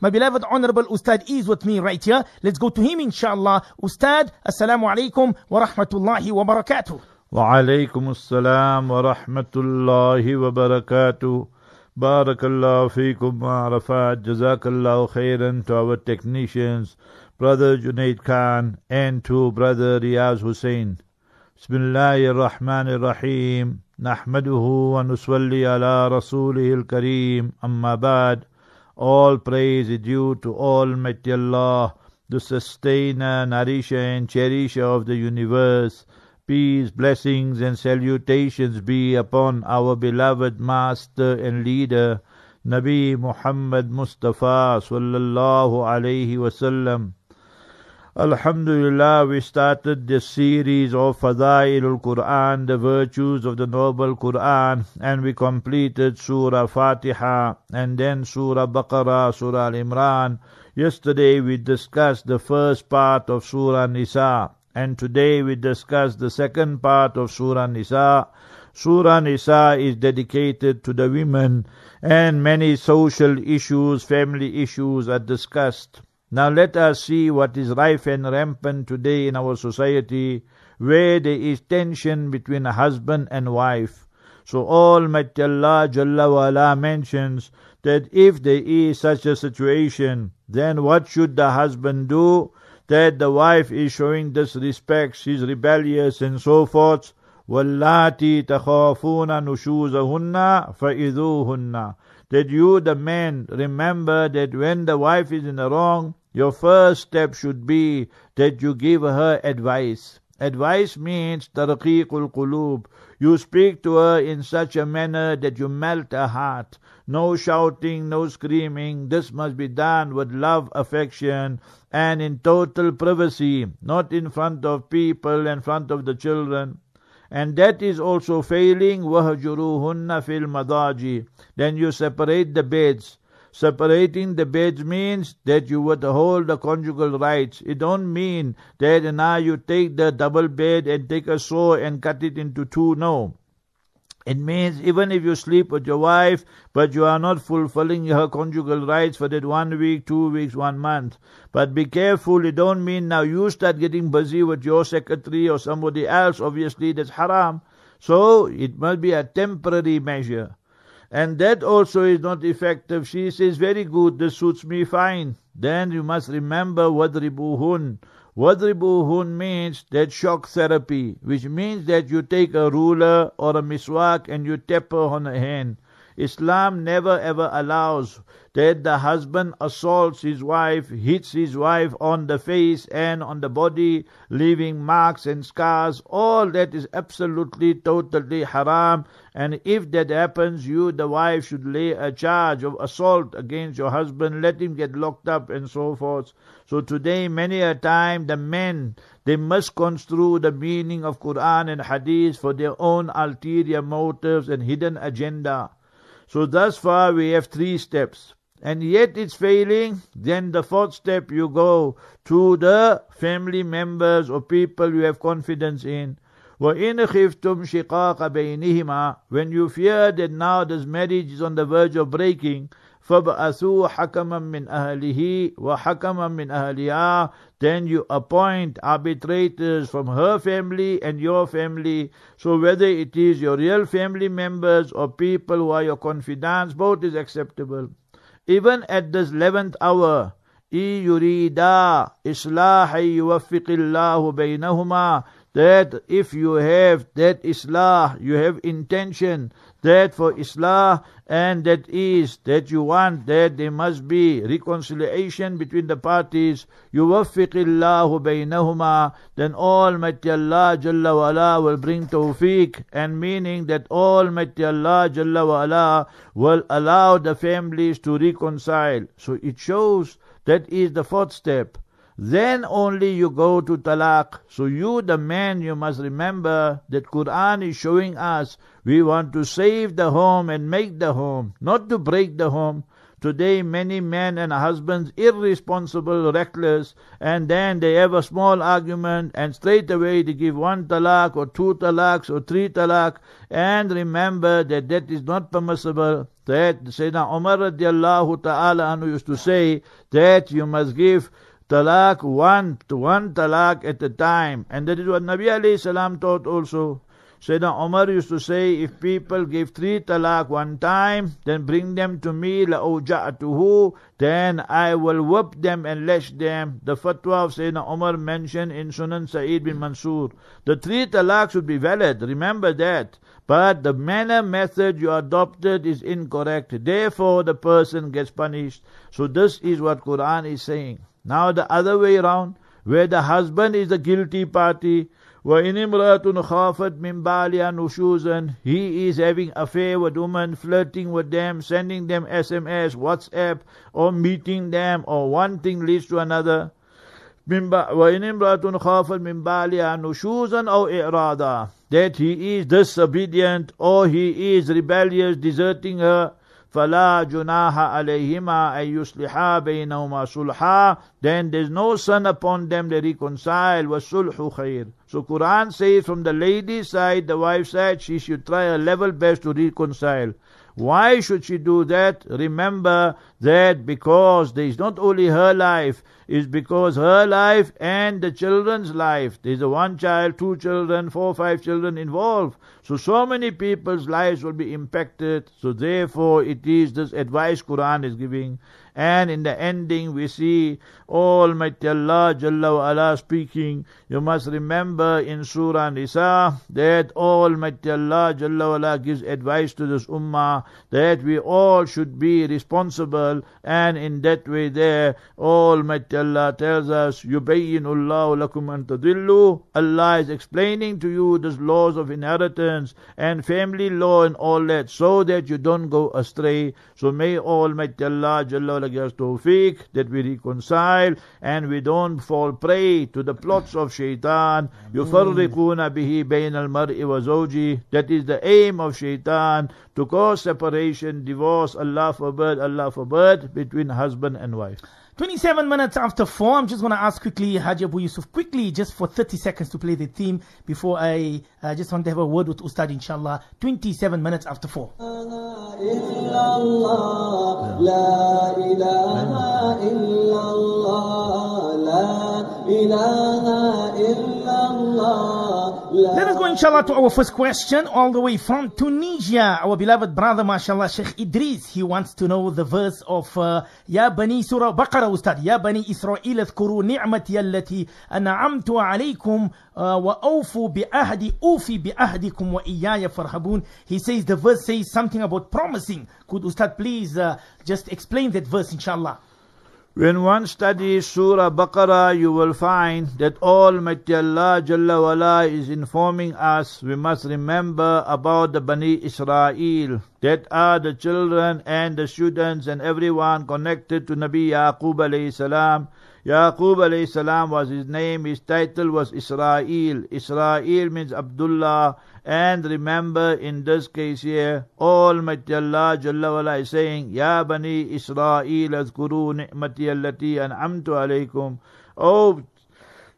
My beloved Honorable Ustad is with me right here. Let's go to him inshallah. Ustad, Assalamu alaikum wa rahmatullahi wa barakatuh. وعليكم السلام ورحمة الله وبركاته بارك الله فيكم Arafat جزاك الله خيرا to our technicians brother Junaid Khan and to brother Riaz بسم الله الرحمن الرحيم نحمده ونصلي على رسوله الكريم أما بعد all praise is due to Almighty Allah the sustainer, nourisher and cherisher of the universe Peace, blessings, and salutations be upon our beloved Master and Leader, Nabi Muhammad Mustafa sallallahu alayhi wasallam. Alhamdulillah, we started this series of Fadailul Quran, the virtues of the noble Quran, and we completed Surah Fatiha and then Surah Baqarah, Surah Al Imran. Yesterday we discussed the first part of Surah Nisa and today we discuss the second part of Surah Nisa. Surah Nisa is dedicated to the women and many social issues, family issues are discussed. Now let us see what is rife and rampant today in our society where there is tension between a husband and wife. So Almighty Allah Jalla wa'ala mentions that if there is such a situation, then what should the husband do? that the wife is showing disrespect, she's rebellious and so forth. وَاللَّاتِي تَخَافُونَ نُشُوزَهُنَّ فَإِذُوهُنَّ That you, the men, remember that when the wife is in the wrong, your first step should be that you give her advice. Advice means tarqiqul qulub. You speak to her in such a manner that you melt her heart. No shouting, no screaming. This must be done with love, affection, and in total privacy, not in front of people, in front of the children. And that is also failing. وَهْجُرُوهُنَّ فِي الْمَضَاجِ Then you separate the beds. Separating the beds means that you would hold the conjugal rights. It don't mean that now you take the double bed and take a saw and cut it into two. No. It means even if you sleep with your wife, but you are not fulfilling her conjugal rights for that one week, two weeks, one month. But be careful, it don't mean now you start getting busy with your secretary or somebody else. Obviously, that's haram. So it must be a temporary measure. And that also is not effective. She says, very good, this suits me fine. Then you must remember wadribuhun. Wadribuhun means that shock therapy, which means that you take a ruler or a miswak and you tap her on the hand. Islam never ever allows that the husband assaults his wife, hits his wife on the face and on the body, leaving marks and scars. All that is absolutely, totally haram. And if that happens, you, the wife, should lay a charge of assault against your husband, let him get locked up and so forth. So today, many a time, the men, they misconstrue the meaning of Quran and Hadith for their own ulterior motives and hidden agenda. So thus far we have three steps. And yet it's failing, then the fourth step you go to the family members or people you have confidence in. وَإِنْ خِفْتُمْ شِقَاقَ بَيْنِهِمَا When you fear that now this marriage is on the verge of breaking, فَبْعَثُوا حَكَمًا مِنْ أَهْلِهِ وَحَكَمًا مِنْ أَهْلِهَا Then you appoint arbitrators from her family and your family. So whether it is your real family members or people who are your confidants, both is acceptable. Even at this eleventh hour, إِن يُرِيدَا إِصْلَاحًا يُوَفِّقِ اللَّهُ بَيْنَهُمَا That if you have that islah, you have intention, that for Islah and that is that you want that there must be reconciliation between the parties يوفق الله بينهما then Almighty Allah Jalla wa ala will bring tawfiq and meaning that Almighty Allah Jalla wa ala will allow the families to reconcile so it shows that is the fourth step then only you go to talaq. So you, the man, you must remember that Quran is showing us we want to save the home and make the home, not to break the home. Today, many men and husbands irresponsible, reckless, and then they have a small argument and straight away they give one talaq or two talaqs or three talaq. And remember that that is not permissible. that Sayyidina Umar radiallahu ta'ala used to say that you must give talaq one to one talaq at a time. And that is what Nabi alayhi salam taught also. Sayyidina Umar used to say, if people give three talaq one time, then bring them to me, la'uja'atuhu, then I will whip them and lash them. The fatwa of Sayyidina Umar mentioned in Sunan Sa'id bin Mansur. The three talaq should be valid, remember that. But the manner method you adopted is incorrect. Therefore the person gets punished. So this is what Quran is saying. Now the other way around, where the husband is the guilty party, وَإِنِ امْرَأَةٌ خَافَتْ مِنْ بَالِهَا نُشُوزًا He is having affair with women, flirting with them, sending them SMS, WhatsApp, or meeting them, or one thing leads to another. وإن امرأة خافت من بالها نشوزا أو إعراضا that he is disobedient or he is rebellious deserting her فلا جناح عليهما أن يصلحا بينهما صلحا then there's no sin upon them they reconcile والصلح خير so Quran says from the lady's side the wife's side she should try her level best to reconcile why should she do that? Remember that because there is not only her life, is because her life and the children's life. There's a one child, two children, four, five children involved. So, so many people's lives will be impacted. So therefore it is this advice Quran is giving. And in the ending we see Almighty Allah Jalla wa speaking. You must remember in Surah Nisa that Almighty Allah Jalla wa gives advice to this ummah that we all should be responsible and in that way there Almighty Allah tells us يُبَيِّنُ اللَّهُ لَكُمْ أَن تَضِلُّوا Allah is explaining to you the laws of inheritance and family law and all that so that you don't go astray. So may Almighty Allah Jalla wa ala give us tawfiq that we reconcile and we don't fall prey to the plots of shaitan. يُفَرِّقُونَ بِهِ بَيْنَ الْمَرْءِ وَزَوْجِهِ That is the aim of shaitan, to cause separation, divorce, Allah forbid, Allah forbid, between husband and wife. 27 minutes after 4, I'm just going to ask quickly Haji Abu Yusuf, quickly, just for 30 seconds to play the theme before I uh, just want to have a word with Ustad, inshallah. 27 minutes after 4. Let us go inshallah to our first question all the way from Tunisia. Our beloved brother mashallah Sheikh Idris. He wants to know the verse of uh, Ya Bani Surah Baqarah Ustad. Ya Bani Israel اذكروا نعمتي التي أنعمت عليكم وأوفوا بعهدي أوفي بعهدكم وإياي فارهبون. He says the verse says something about promising. Could Ustad please uh, just explain that verse inshallah? When one studies Surah Baqarah, you will find that Almighty Allah Jalla wala is informing us we must remember about the Bani Israel, that are the children and the students and everyone connected to Nabi Yaqub alayhi salam. Yaqub alayhi salam was his name, his title was Israel. Israel means Abdullah. And remember in this case here, Almighty Allah Jalla wala is saying, Ya Bani Israel, azkuru ni'mati allati an'amtu alaykum. Oh,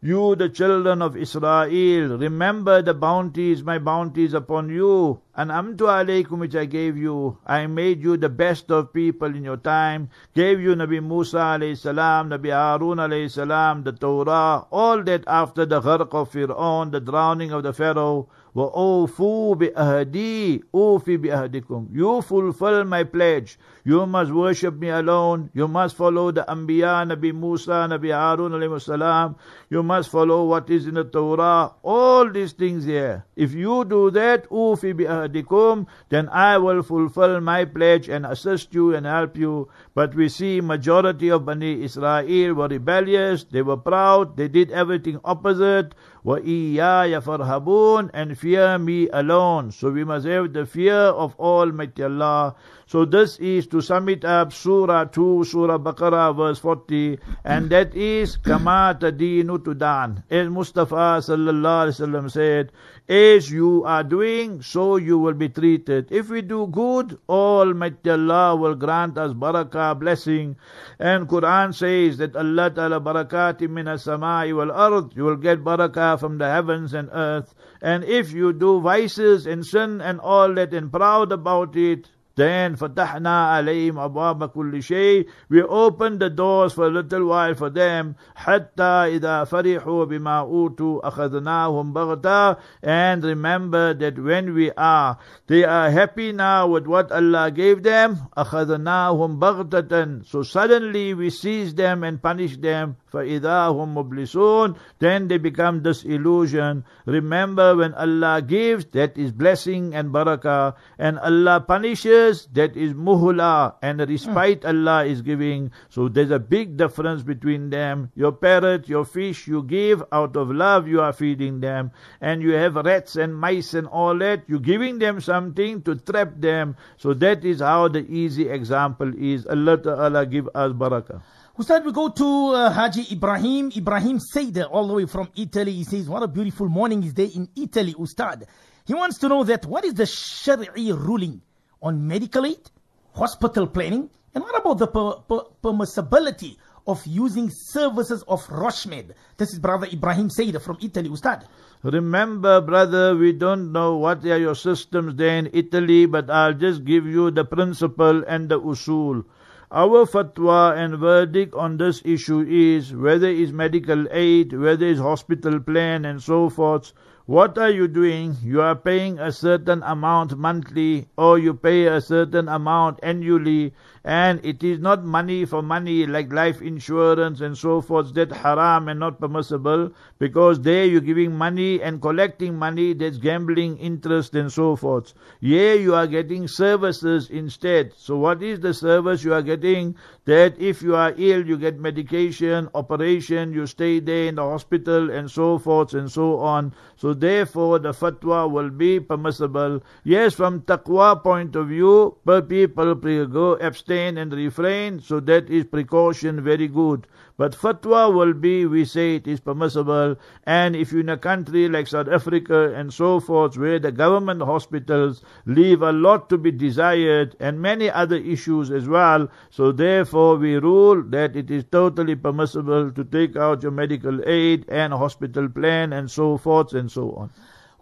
you the children of Israel, remember the bounties, my bounties upon you. And amtu alaykum which I gave you. I made you the best of people in your time. Gave you Nabi Musa alayhi salam, Nabi Harun alayhi salam, the Torah, all that after the gharq of Fir'aun, the drowning of the Pharaoh. وَأَوْفُوا بِأَهْدِي أُوفِ بِأَهْدِكُمْ You fulfill my pledge. You must worship me alone. You must follow the Anbiya, Nabi Musa, Nabi Harun alayhi salam. You must follow what is in the Torah. All these things here. If you do that, أُوفِ بِأَهْدِكُمْ Then I will fulfill my pledge and assist you and help you. But we see majority of Bani Israel were rebellious. They were proud. They did everything opposite. وَإِيَّايَ فَارْهَبُونَ And fear me alone. So we must have the fear of Almighty Allah. So this is to sum it up Surah 2, Surah Baqarah verse 40 and that is Kama Tadinu Tudan. As Mustafa sallallahu alaihi wasallam said, as you are doing, so you will be treated. If we do good, Almighty Allah will grant us barakah, blessing. And Quran says that Allah Ta'ala barakati min as-samai wal ard. You will get barakah from the heavens and earth. And if you do vices and sin and all that and proud about it, Then fatahna alayhim abwaba kulli shay. We opened the doors for a little while for them. Hatta idha farihu bima utu akhadnahum baghta. And remember that when we are, they are happy now with what Allah gave them. Akhadnahum baghtatan. So suddenly we seize them and punish them. فَإِذَا هُمْ مُبْلِسُونَ Then they become disillusioned. Remember when Allah gives, that is blessing and barakah. And Allah punishes, that is muhla. And respite Allah is giving. So there's a big difference between them. Your parrot, your fish, you give out of love, you are feeding them. And you have rats and mice and all that. You're giving them something to trap them. So that is how the easy example is. Allah Ta'ala give us barakah. Ustad, we go to uh, Haji Ibrahim, Ibrahim Seider, all the way from Italy. He says, What a beautiful morning is there in Italy, Ustad. He wants to know that what is the Shari'i ruling on medical aid, hospital planning, and what about the per- per- permissibility of using services of Roshmed? This is Brother Ibrahim Seider from Italy, Ustad. Remember, brother, we don't know what are your systems there in Italy, but I'll just give you the principle and the usul. Our fatwa and verdict on this issue is whether it's medical aid, whether it's hospital plan and so forth. What are you doing? You are paying a certain amount monthly or you pay a certain amount annually and it is not money for money like life insurance and so forth that haram and not permissible because there you're giving money and collecting money that's gambling interest and so forth. Here you are getting services instead. So what is the service you are getting? That if you are ill you get medication operation you stay there in the hospital and so forth and so on. So therefore the fatwa will be permissible. Yes from taqwa point of view people go abstain abstain and refrain, so that is precaution very good. But fatwa will be, we say it is permissible, and if you're in a country like South Africa and so forth, where the government hospitals leave a lot to be desired, and many other issues as well, so therefore we rule that it is totally permissible to take out your medical aid and hospital plan and so forth and so on.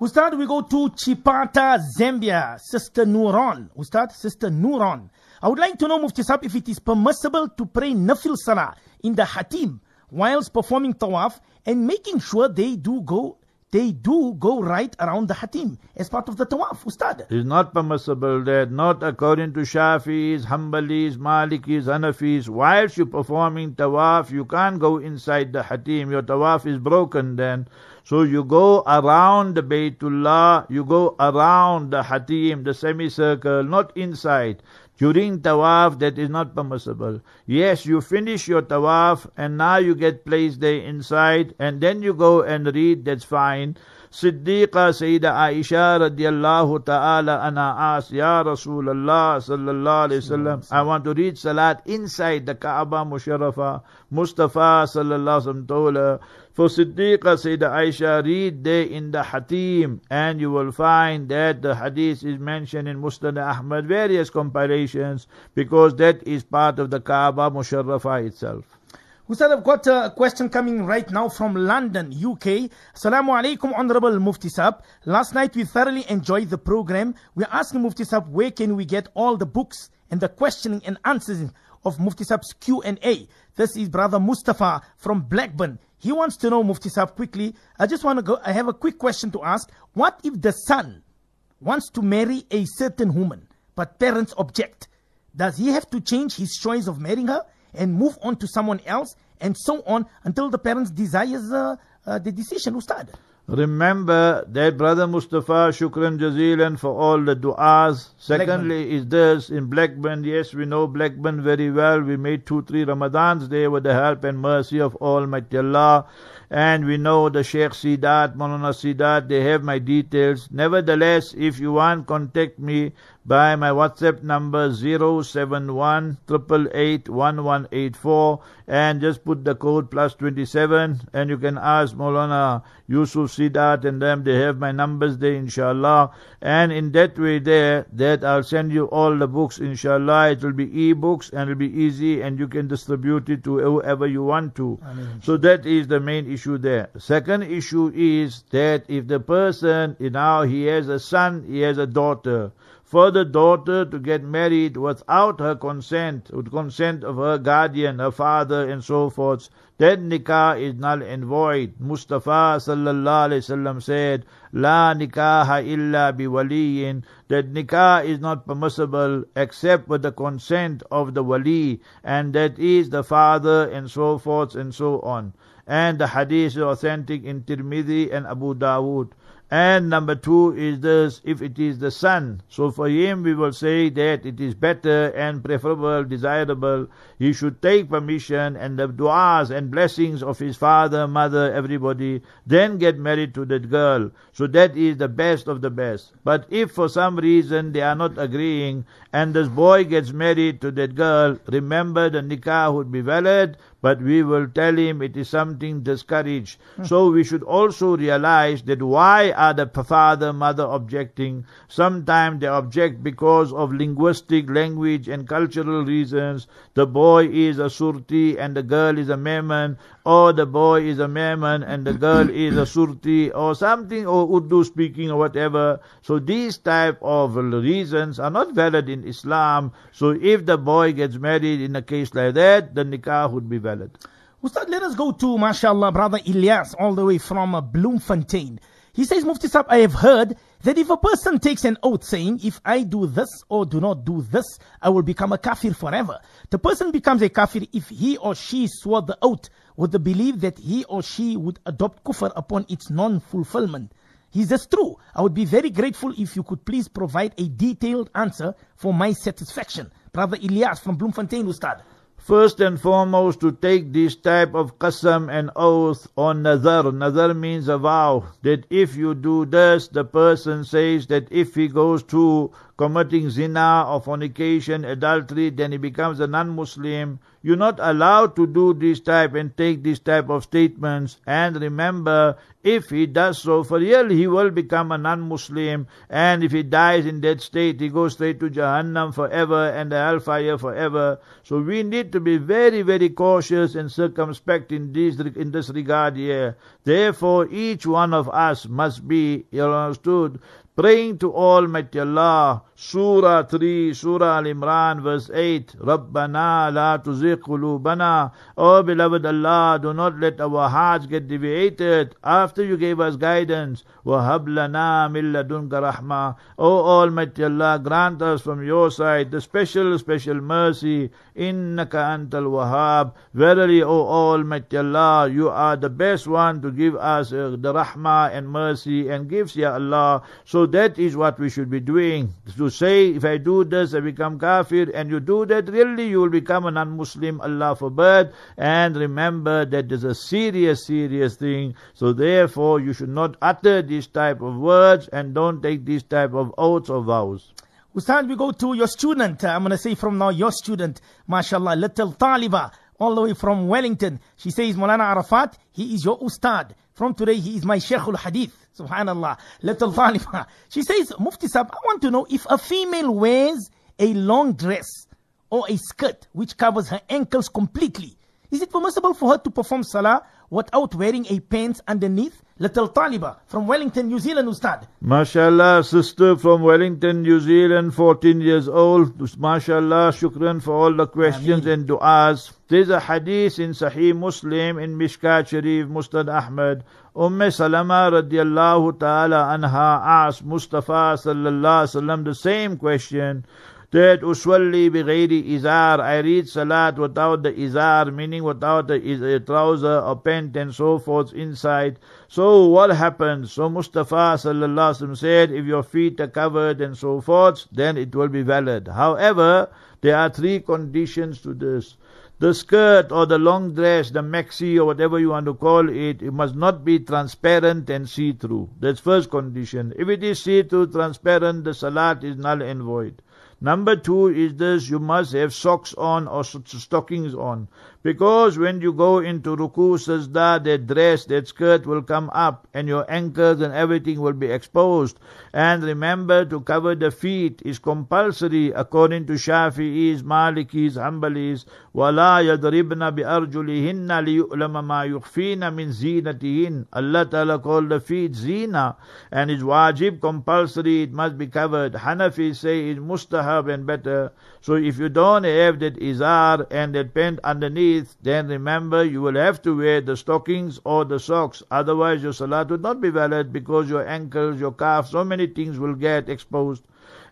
Ustad, we go to Chipata, Zambia. Sister Nuron. Ustad, Sister Nuron. I would like to know, Mufti Sahib, if it is permissible to pray nafil salah in the hatim whilst performing tawaf and making sure they do go they do go right around the hatim as part of the tawaf, Ustad. It's not permissible that, not according to Shafis, Hanbalis, Malikis, Hanafis. Whilst you're performing tawaf, you can't go inside the hatim. Your tawaf is broken then. So you go around the Baytullah, you go around the hatim, the semicircle, not inside. During tawaf, that is not permissible. Yes, you finish your tawaf and now you get placed there inside and then you go and read, that's fine. Siddiqa Sayyida Aisha radiallahu ta'ala anha asked, Ya Rasulullah sallallahu alayhi wasallam, I want to read salat inside the Kaaba Musharrafa. Mustafa sallallahu alayhi wasallam told her, for Siddiqa Sayyidah Aisha, read there in the Hatim and you will find that the hadith is mentioned in Musnad Ahmad, various compilations, because that is part of the Kaaba Musharrafa itself. Ustad, I've got a question coming right now from London, UK. Assalamu alaikum, Honorable Mufti Sab. Last night we thoroughly enjoyed the program. We're asking Mufti Sab, where can we get all the books and the questioning and answers of Mufti Sab's Q&A? This is Brother Mustafa from Blackburn. He wants to know, Mufti Sahib, quickly. I just want to go, I have a quick question to ask. What if the son wants to marry a certain woman, but parents object? Does he have to change his choice of marrying her and move on to someone else and so on until the parents desires uh, uh, the decision, Ustad? Remember that Brother Mustafa, shukran jazilan for all the du'as. Secondly Blackburn. is this, in Blackburn, yes, we know Blackburn very well. We made two, three Ramadans there with the help and mercy of Almighty Allah. And we know the Sheikh Sidat, Molana Sidat, they have my details. Nevertheless, if you want, contact me by my WhatsApp number 071 and just put the code plus 27 and you can ask Molana Yusuf Sidat and them, they have my numbers there inshallah. And in that way there, that I'll send you all the books inshallah. It will be e-books and it will be easy and you can distribute it to whoever you want to. So that is the main issue there. Second issue is that if the person, now he has a son, he has a daughter. For the daughter to get married without her consent, with consent of her guardian, her father, and so forth, then nikah is null and void. Mustafa sallallahu alaihi wasallam said, La nikaha illa bi biwaliyin, that nikah is not permissible except with the consent of the wali, and that is the father, and so forth and so on. And the hadith is authentic in Tirmidhi and Abu Dawood. And number two is this, if it is the son, so for him we will say that it is better and preferable, desirable, he should take permission and the du'as and blessings of his father, mother, everybody, then get married to that girl. So that is the best of the best. But if for some reason they are not agreeing and this boy gets married to that girl, remember the nikah would be valid, but we will tell him it is something discouraged. Hmm. So we should also realize that why are the father, mother objecting? Sometimes they object because of linguistic, language and cultural reasons. The boy is a surti and the girl is a Memon, or the boy is a Memon and the girl is a surti, or something, or Urdu speaking or whatever. So these type of reasons are not valid in Islam. So if the boy gets married in a case like that, the nikah would be valid. Ustad, let us go to, mashallah, brother Ilyas, all the way from uh, Bloemfontein. He says, Mufti Sab, I have heard that if a person takes an oath saying, if I do this or do not do this, I will become a kafir forever. The person becomes a kafir if he or she swore the oath with the belief that he or she would adopt kufr upon its non-fulfillment. Is this true? I would be very grateful if you could please provide a detailed answer for my satisfaction. Brother Ilyas from Bloemfontein, Ustad. First and foremost, to take this type of qasam and oath on nazar. Nazar means a vow that if you do this, the person says that if he goes to committing zina or fornication, adultery, then he becomes a non-Muslim. You're not allowed to do this type and take this type of statements. And remember, if he does so for real, he will become a non-Muslim. And if he dies in that state, he goes straight to Jahannam forever and the hellfire forever. So we need to be very, very cautious and circumspect in this, in this regard here. Therefore, each one of us must be understood praying to Almighty Allah. Surah 3, Surah Al-Imran, verse 8. Rabbana la tuzigh qulubana. Oh beloved Allah, do not let our hearts get deviated after you gave us guidance. Wahab lana min ladunka rahma. Oh Almighty Allah, grant us from your side the special, special mercy. Innaka antal wahab. Verily, O Almighty Allah, you are the best one to give us uh, the rahmah and mercy and gifts, Ya Allah. So that is what we should be doing. To say, if I do this, I become kafir, and you do that, really you will become a non-Muslim, Allah forbid. And remember that there's a serious, serious thing. So therefore, you should not utter these type of words and don't take these type of oaths or vows. Ustad, we go to your student. I'm going to say from now, your student, mashallah, little Taliba, all the way from Wellington. She says, Molana Arafat, he is your Ustad. From today, he is my Sheikhul Hadith. Subhanallah. Little Taliba. She says, Mufti Sab, I want to know if a female wears a long dress or a skirt which covers her ankles completely, is it permissible for her to perform salah without wearing a pants underneath? Little Taliba from Wellington, New Zealand, Ustad. MashaAllah, sister from Wellington, New Zealand, 14 years old. MashaAllah, shukran for all the questions Ameen. and du'as. There's a hadith in Sahih Muslim, in Mishkat Sharif, Musnad Ahmad. Umm Salama radiallahu ta'ala anha asked Mustafa sallallahu alaihi wasallam the same question that uswalli bighayri izar, I read salat without the izar, meaning without the uh, trouser or pant and so forth inside. So what happens? So Mustafa sallallahu said, if your feet are covered and so forth, then it will be valid. However, there are three conditions to this. The skirt or the long dress, the maxi or whatever you want to call it, it must not be transparent and see-through. That's first condition. If it is see-through, transparent, the salat is null and void. Number two is this, you must have socks on or stockings on. Because when you go into ruku sajda, that dress, that skirt will come up and your ankles and everything will be exposed. And remember to cover the feet is compulsory according to Shafi'is, Malikis, Hanbalis. وَلَا يَضْرِبْنَ بِأَرْجُلِهِنَّ لِيُؤْلَمَ مَا يُخْفِينَ مِنْ زِينَتِهِنَّ Allah Ta'ala called the feet zina and it's wajib, compulsory, it must be covered. Hanafi say it's mustahab and better. So if you don't have that izar and that pant underneath, then remember you will have to wear the stockings or the socks. Otherwise your salat would not be valid because your ankles, your calves, so many things will get exposed.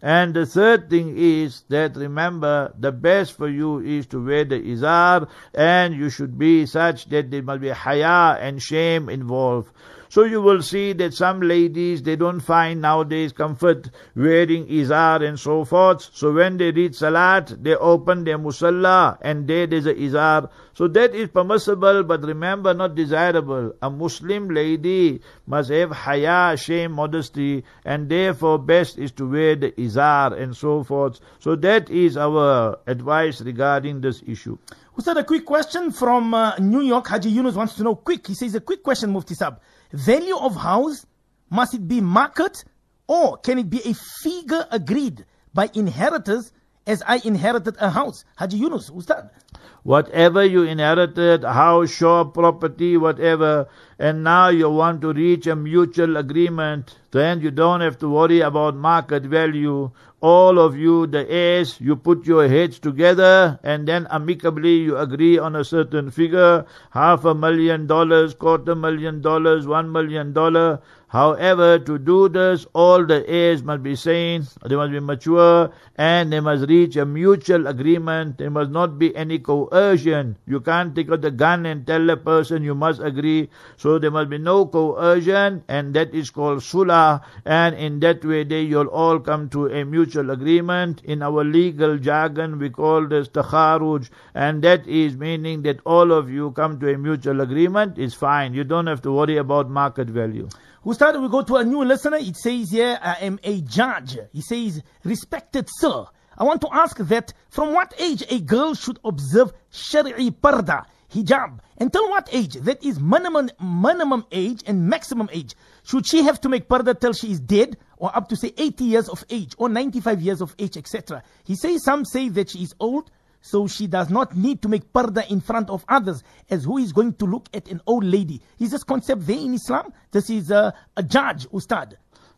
And the third thing is that remember the best for you is to wear the izar and you should be such that there must be haya and shame involved. So you will see that some ladies, they don't find nowadays comfort wearing izar and so forth. So when they read salat, they open their musalla and there there's a izar. So that is permissible, but remember not desirable. A Muslim lady must have haya, shame, modesty, and therefore best is to wear the izar and so forth. So that is our advice regarding this issue. Ustad, a quick question from uh, New York. Haji Yunus wants to know quick. He says a quick question, Mufti Sab. Value of house, must it be market or can it be a figure agreed by inheritors as I inherited a house? Haji Yunus, Ustad. Whatever you inherited, house, shop, property, whatever, and now you want to reach a mutual agreement, then you don't have to worry about market value. All of you, the heirs, you put your heads together and then amicably you agree on a certain figure, half a million dollars, quarter million dollars, one million dollar. However, to do this, all the heirs must be sane, they must be mature, and they must reach a mutual agreement. There must not be any coercion. You can't take out the gun and tell a person you must agree. So there must be no coercion, and that is called sulah. And in that way, they you'll all come to a mutual agreement. In our legal jargon, we call this takharuj, and that is meaning that all of you come to a mutual agreement. It's fine. You don't have to worry about market value. Ustad, we go to a new listener. It says here, I am a judge. He says, respected sir, I want to ask that from what age a girl should observe Shari'i Parda, hijab, until what age? That is minimum, minimum age and maximum age. Should she have to make Parda till she is dead or up to say 80 years of age or 95 years of age, etc.? He says some say that she is old, so she does not need to make parda in front of others as who is going to look at an old lady. Is this concept there in Islam? This is a, a judge, Ustad.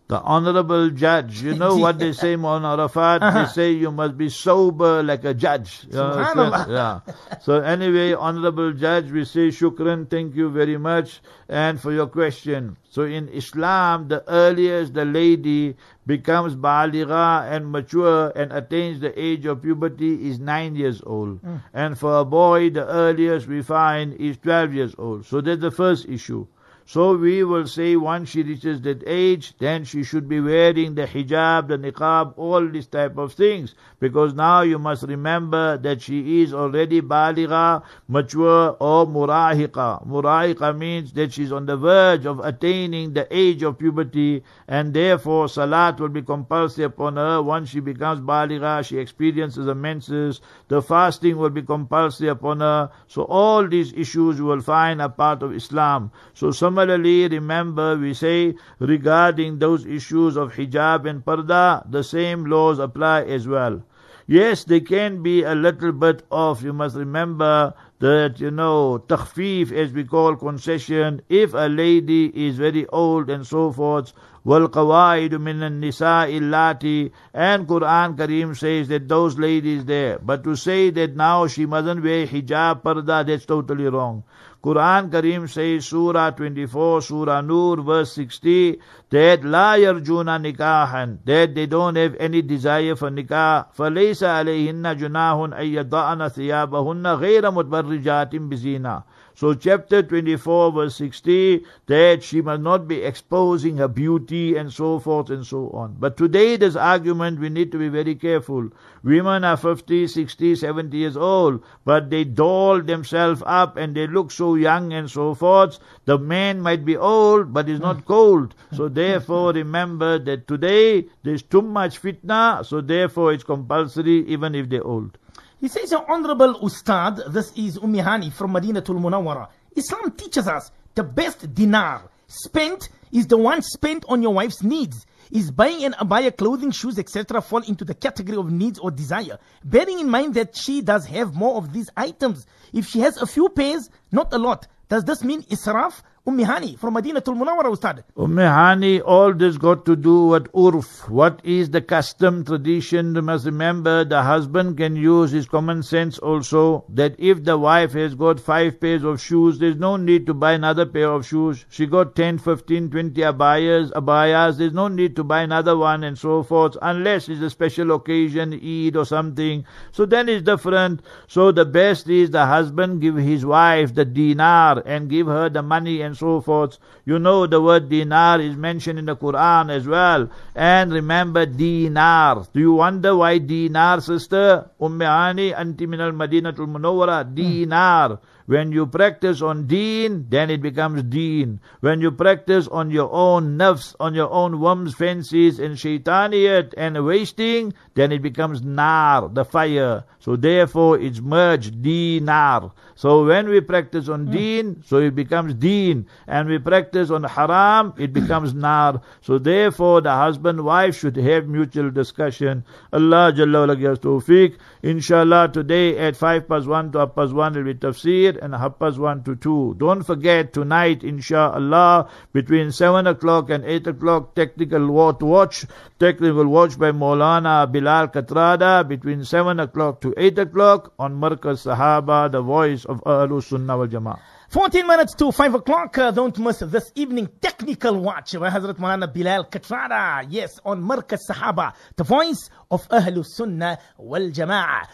The honorable judge. You know what they say, on Arafat? Uh-huh. They say you must be sober like a judge. You know, so- yeah. So anyway, honorable judge, we say shukran, thank you very much, and for your question. So in Islam, the earliest the lady becomes baligha and mature and attains the age of puberty is nine years old. And for a boy, the earliest we find is 12 years old. So that's the first issue. So we will say once she reaches that age, then she should be wearing the hijab, the niqab, all these type of things. Because now you must remember that she is already baligha, mature or murahiqa. Murahiqa means that she's on the verge of attaining the age of puberty and therefore salat will be compulsory upon her. Once she becomes baligha, she experiences the menses. The fasting will be compulsory upon her. So all these issues you will find are part of Islam. So similarly, remember we say regarding those issues of hijab and parda, the same laws apply as well. Yes, there can be a little bit of, you must remember that, you know, takhfif as we call concession, if a lady is very old and so forth, وَالْقَوَائِدُ مِنَ النِّسَاءِ اللَّاتِي And Quran Kareem says that those ladies there. But to say that now she mustn't wear hijab, parda, that's totally wrong. Quran Kareem says, Surah 24, Surah Nur, verse 60, that la yarjuna nikahan, that they don't have any desire for nikah. فَلَيْسَ عَلَيْهِنَّ جُنَاهٌ أَن يَضَعْنَ ثِيَابَهُنَّ غَيْرَ مُتْبَرِّجَاتٍ بِزِينَةٍ so chapter 24 verse 60, that she must not be exposing her beauty and so forth and so on. But today this argument we need to be very careful. Women are 50, 60, 70 years old, but they doll themselves up and they look so young and so forth. The man might be old, but is not hmm. cold. So therefore remember that today there's too much fitna, so therefore it's compulsory even if they're old. He says, Your Honorable Ustad, this is Ummi Hani from Madinatul Munawwara. Islam teaches us the best dinar spent is the one spent on your wife's needs. Is buying an abaya, clothing, shoes, etc. fall into the category of needs or desire? Bearing in mind that she does have more of these items. If she has a few pairs, not a lot, does this mean israf? Ummi Hani from Madinatul Munawwara Ustad. Ummihani, all this got to do with urf. What is the custom, tradition? You must remember the husband can use his common sense also that if the wife has got five pairs of shoes, there's no need to buy another pair of shoes. She got 10, 15, 20 abayas, abayas, there's no need to buy another one and so forth unless it's a special occasion, Eid or something. So then it's different. So the best is the husband give his wife the dinar and give her the money and so forth. You know the word dinar is mentioned in the Quran as well. And remember dinar. Do you wonder why dinar, sister? Ummi Hani, anti min al Madinatul Munawwara, hmm. dinar. When you practice on deen, then it becomes deen. When you practice on your own nafs, on your own whims, fancies, and shaitaniyat and wasting, then it becomes nar, the fire. So therefore it's merged, dinar. So when we practice on hmm. deen, so it becomes deen. And we practice on haram, it becomes nar. So therefore the husband wife should have mutual discussion. Allah Jalla gives tawfiq. Inshallah today at 5 past 1 to half past 1 will be tafsir and half past 1 to 2. Don't forget tonight inshallah between 7 o'clock and 8 o'clock technical watch, technical watch by Maulana Bilal Katrada between 7 o'clock to 8 o'clock on Markaz Sahaba, the voice of Ahlus Sunnah wal Jama'ah. 14 minutes to 5 o'clock. Uh, don't miss this evening technical watch by Hazrat Malana Bilal Katrada. Yes, on Markaz Sahaba, the voice of Ahlus Sunnah wal Jama'ah.